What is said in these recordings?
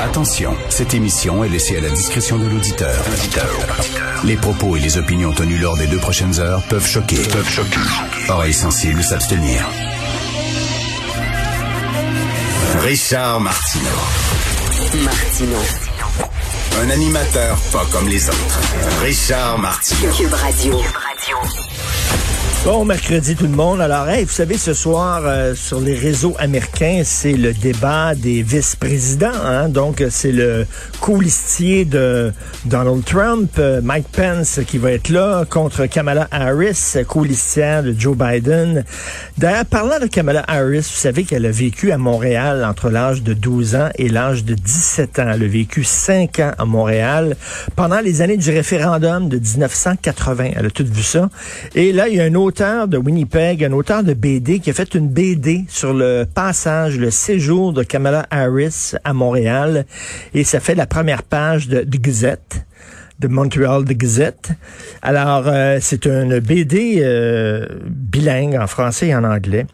Attention, cette émission est laissée à la discrétion de l'auditeur. Les propos et les opinions tenues lors des deux prochaines heures peuvent choquer. Peuvent choquer. Oreilles sensibles s'abstenir. Richard Martineau. Martino. Un animateur pas comme les autres. Richard Martineau. Cube Radio. Bon mercredi tout le monde. Alors, hey, vous savez, ce soir, euh, sur les réseaux américains, c'est le débat des vice-présidents. Hein? Donc, c'est le coulistier de Donald Trump, euh, Mike Pence, qui va être là contre Kamala Harris, coulistière de Joe Biden. D'ailleurs, parlant de Kamala Harris, vous savez qu'elle a vécu à Montréal entre l'âge de 12 ans et l'âge de 17 ans. Elle a vécu 5 ans à Montréal pendant les années du référendum de 1980. Elle a tout vu ça. Et là, il y a un autre de Winnipeg, un auteur de BD qui a fait une BD sur le passage, le séjour de Kamala Harris à Montréal. Et ça fait la première page de, de Gazette de Montreal The Gazette. Alors, euh, c'est une BD euh, bilingue en français et en anglais.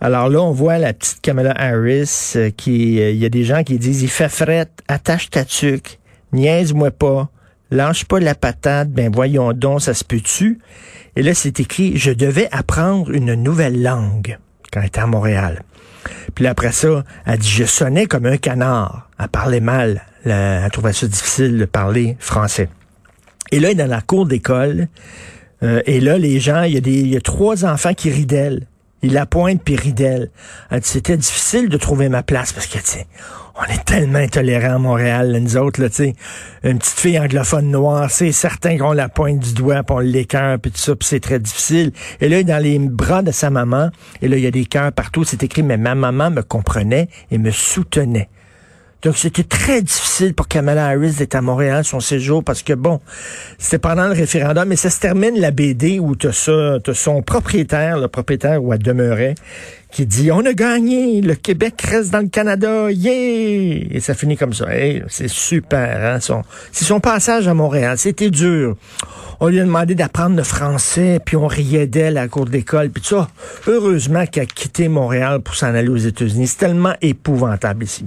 Alors là, on voit la petite Kamala Harris euh, qui, il y a des gens qui disent, il fait fret, attache ta tuque, niaise-moi pas, lâche pas la patate, ben voyons donc, ça se peut-tu? Et là, c'est écrit, je devais apprendre une nouvelle langue quand elle était à Montréal. Puis après ça, elle dit, je sonnais comme un canard. Elle parlait mal. Elle trouvait ça difficile de parler français. Et là, elle est dans la cour d'école. Euh, et là, les gens, il y, a des, il y a trois enfants qui rient d'elle. Il la pointe puis dit, c'était difficile de trouver ma place parce que, tu on est tellement intolérants à Montréal, là, nous autres, là, tu. Une petite fille anglophone noire, c'est certain qu'on la pointe du doigt, puis on l'écœure, puis tout ça, puis c'est très difficile. Et là, dans les bras de sa maman, et là, il y a des cœurs partout, c'est écrit, mais ma maman me comprenait et me soutenait. Donc, c'était très difficile pour Kamala Harris d'être à Montréal son séjour parce que, bon, c'était pendant le référendum, mais ça se termine la BD où tu as, son propriétaire, le propriétaire où elle demeurait, qui dit on a gagné, le Québec reste dans le Canada, yeah! Et ça finit comme ça. c'est super, hein? c'est son passage à Montréal. C'était dur. On lui a demandé d'apprendre le français, puis on riait d'elle à la cour d'école, puis tout ça. Heureusement qu'elle a quitté Montréal pour s'en aller aux États-Unis. C'est tellement épouvantable ici.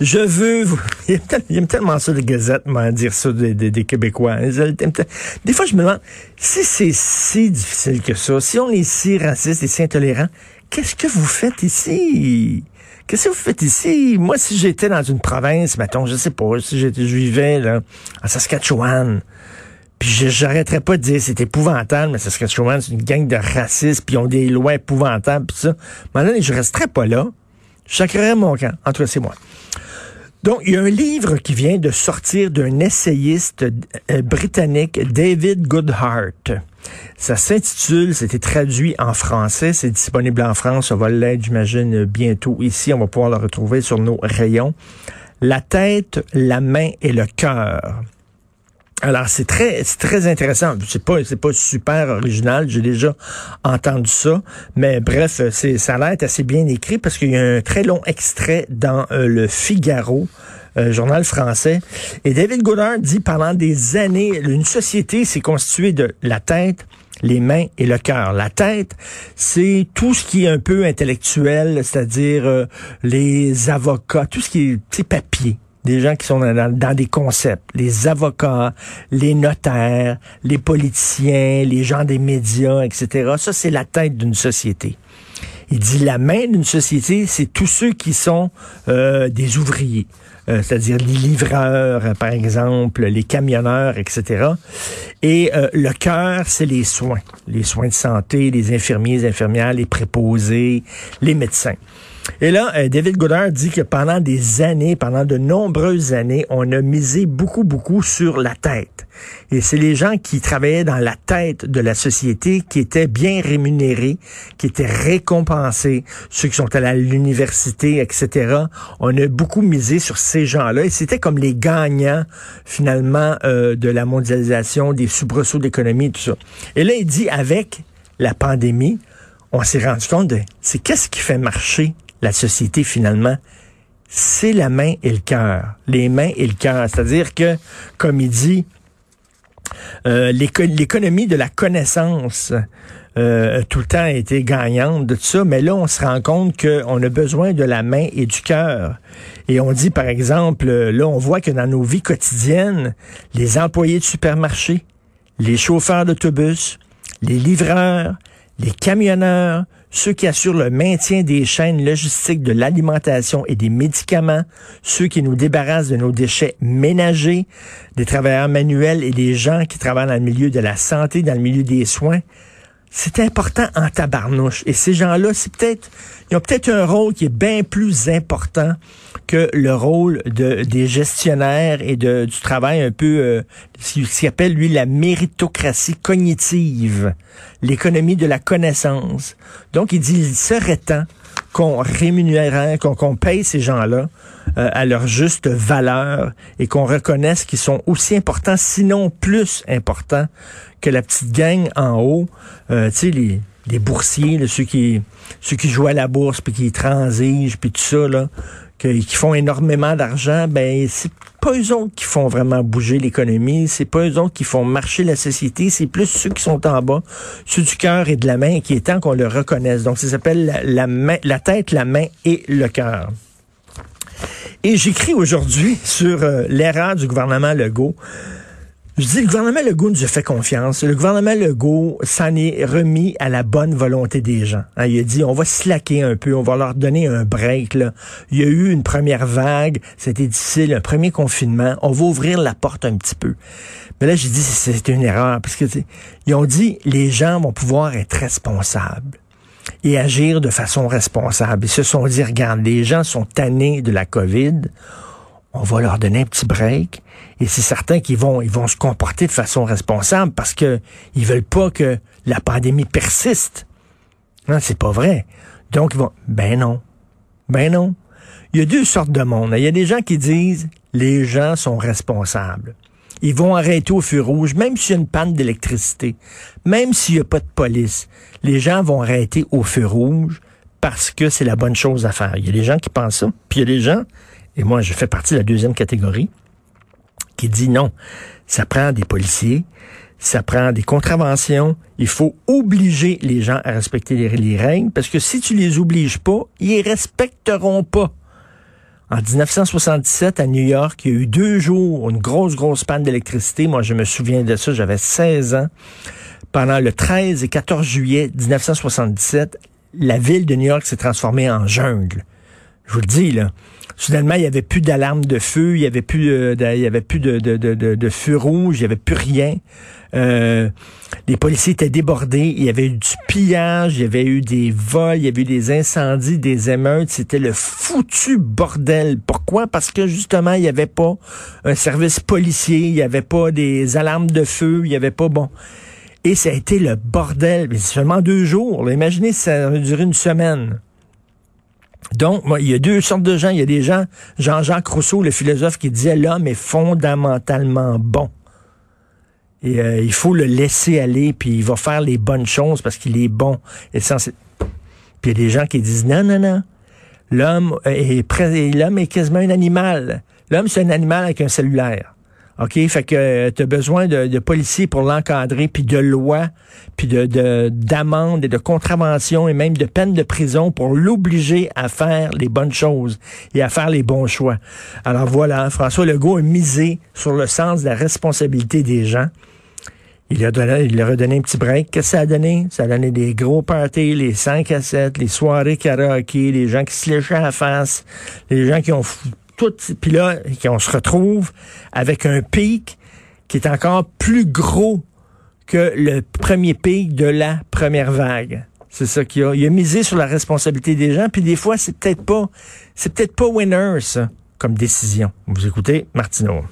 Je veux vous... Il aime tellement ça, de Gazette, m'en dire ça des, Québécois. Des fois, je me demande, si c'est si difficile que ça, si on est si raciste et si intolérant, qu'est-ce que vous faites ici? Qu'est-ce que vous faites ici? Moi, si j'étais dans une province, mettons, je sais pas, si je vivais là, en Saskatchewan, puis j'arrêterais pas de dire c'est épouvantable, mais Saskatchewan, c'est une gang de racistes, puis ils ont des lois épouvantables, puis ça. Maintenant, je resterais pas là. Je sacrerais mon camp. En c'est moi. Donc, il y a un livre qui vient de sortir d'un essayiste euh, britannique, David Goodhart. Ça s'intitule, c'était traduit en français, c'est disponible en France, ça va l'être, j'imagine, bientôt ici, on va pouvoir le retrouver sur nos rayons. La tête, la main et le cœur. Alors c'est très très intéressant. C'est pas c'est pas super original. J'ai déjà entendu ça, mais bref, c'est ça a l'air assez bien écrit parce qu'il y a un très long extrait dans euh, le Figaro. Euh, journal français. Et David Goddard dit pendant des années, une société s'est constituée de la tête, les mains et le cœur. La tête, c'est tout ce qui est un peu intellectuel, c'est-à-dire euh, les avocats, tout ce qui est papier des gens qui sont dans, des concepts, les avocats, les notaires, les politiciens, les gens des médias, etc. Ça, c'est la tête d'une société. Il dit la main d'une société, c'est tous ceux qui sont euh, des ouvriers. Euh, c'est-à-dire les livreurs, par exemple, les camionneurs, etc. Et euh, le cœur, c'est les soins, les soins de santé, les infirmiers, les infirmières, les préposés, les médecins. Et là, euh, David Goddard dit que pendant des années, pendant de nombreuses années, on a misé beaucoup, beaucoup sur la tête. Et c'est les gens qui travaillaient dans la tête de la société qui étaient bien rémunérés, qui étaient récompensés, ceux qui sont allés à l'université, etc. On a beaucoup misé sur ces gens-là et c'était comme les gagnants, finalement, euh, de la mondialisation, des soubresauts d'économie, tout ça. Et là, il dit, avec la pandémie, on s'est rendu compte de, c'est qu'est-ce qui fait marcher la société finalement, c'est la main et le cœur. Les mains et le cœur. C'est-à-dire que, comme il dit, euh, l'économie de la connaissance euh, tout le temps a été gagnante de tout ça, mais là, on se rend compte qu'on a besoin de la main et du cœur. Et on dit, par exemple, là, on voit que dans nos vies quotidiennes, les employés de supermarché, les chauffeurs d'autobus, les livreurs, les camionneurs, ceux qui assurent le maintien des chaînes logistiques de l'alimentation et des médicaments, ceux qui nous débarrassent de nos déchets ménagers, des travailleurs manuels et des gens qui travaillent dans le milieu de la santé, dans le milieu des soins. C'est important en tabarnouche. Et ces gens-là, c'est peut-être, ils ont peut-être un rôle qui est bien plus important que le rôle de, des gestionnaires et de, du travail un peu, euh, ce qu'il lui, la méritocratie cognitive, l'économie de la connaissance. Donc, il dit, il serait temps qu'on rémunère, qu'on paye ces gens-là euh, à leur juste valeur et qu'on reconnaisse qu'ils sont aussi importants, sinon plus importants que la petite gang en haut, euh, tu sais, les, les boursiers, ceux qui ceux qui jouent à la bourse puis qui transigent puis tout ça là, qui font énormément d'argent, ben c'est pas eux autres qui font vraiment bouger l'économie, c'est pas eux autres qui font marcher la société, c'est plus ceux qui sont en bas, ceux du cœur et de la main, qui est temps qu'on le reconnaisse. Donc ça s'appelle la, tête, la main et le cœur. Et j'écris aujourd'hui sur euh, l'erreur du gouvernement Legault. Je dis, le gouvernement Legault nous a fait confiance. Le gouvernement Legault s'en est remis à la bonne volonté des gens. Hein, il a dit, on va slacker un peu, on va leur donner un break. Là. Il y a eu une première vague, c'était difficile, un premier confinement, on va ouvrir la porte un petit peu. Mais là, j'ai dit, c'est une erreur, parce que ils ont dit, les gens vont pouvoir être responsables et agir de façon responsable. Ils se sont dit, regarde, les gens sont tannés de la COVID, on va leur donner un petit break. Et c'est certain qu'ils vont, ils vont se comporter de façon responsable parce que ils veulent pas que la pandémie persiste. Non, c'est pas vrai. Donc, ils vont, ben non. Ben non. Il y a deux sortes de monde. Il y a des gens qui disent, les gens sont responsables. Ils vont arrêter au feu rouge, même s'il y a une panne d'électricité, même s'il n'y a pas de police. Les gens vont arrêter au feu rouge parce que c'est la bonne chose à faire. Il y a des gens qui pensent ça, puis il y a des gens et moi je fais partie de la deuxième catégorie, qui dit non, ça prend des policiers, ça prend des contraventions, il faut obliger les gens à respecter les, règles, parce que si tu les obliges pas, ils respecteront pas. En 1977, à New York, il y a eu deux jours, une grosse, grosse panne d'électricité. Moi, je me souviens de ça, j'avais 16 ans. Pendant le 13 et 14 juillet 1977, la ville de New York s'est transformée en jungle. Je vous le dis, là. Soudainement, il y avait plus d'alarme de feu, il y avait plus, euh, de, il y avait plus de, de, de, de, feu rouge, il y avait plus rien. Euh, les policiers étaient débordés, il y avait eu du pillage, il y avait eu des vols, il y avait eu des incendies, des émeutes, c'était le foutu bordel. Pourquoi? Parce que justement, il n'y avait pas un service policier, il n'y avait pas des alarmes de feu, il n'y avait pas, bon... Et ça a été le bordel. Mais seulement deux jours. Imaginez si ça aurait duré une semaine. Donc, moi, il y a deux sortes de gens. Il y a des gens, Jean-Jacques Rousseau, le philosophe, qui disait l'homme est fondamentalement bon. Et euh, il faut le laisser aller, puis il va faire les bonnes choses parce qu'il est bon. Et Puis il y a des gens qui disent non, non, non. L'homme est, l'homme est quasiment un animal. L'homme, c'est un animal avec un cellulaire. OK? Fait que euh, tu as besoin de, policiers pour l'encadrer, puis de lois, puis de d'amendes et de contraventions et même de peines de prison pour l'obliger à faire les bonnes choses et à faire les bons choix. Alors voilà, François Legault a misé sur le sens de la responsabilité des gens. Il a donné, il leur a donné un petit break. Qu'est-ce que ça a donné? Ça a donné des gros parties, les 5 à 7, les soirées karaoké, les gens qui se léchaient à la face, les gens qui ont tout, puis là, on se retrouve avec un pic qui est encore plus gros que le premier pic de la première vague. C'est ça qu'il a. Il a misé sur la responsabilité des gens, puis des fois, c'est peut-être pas, c'est peut-être pas winner, comme décision. Vous écoutez Martineau.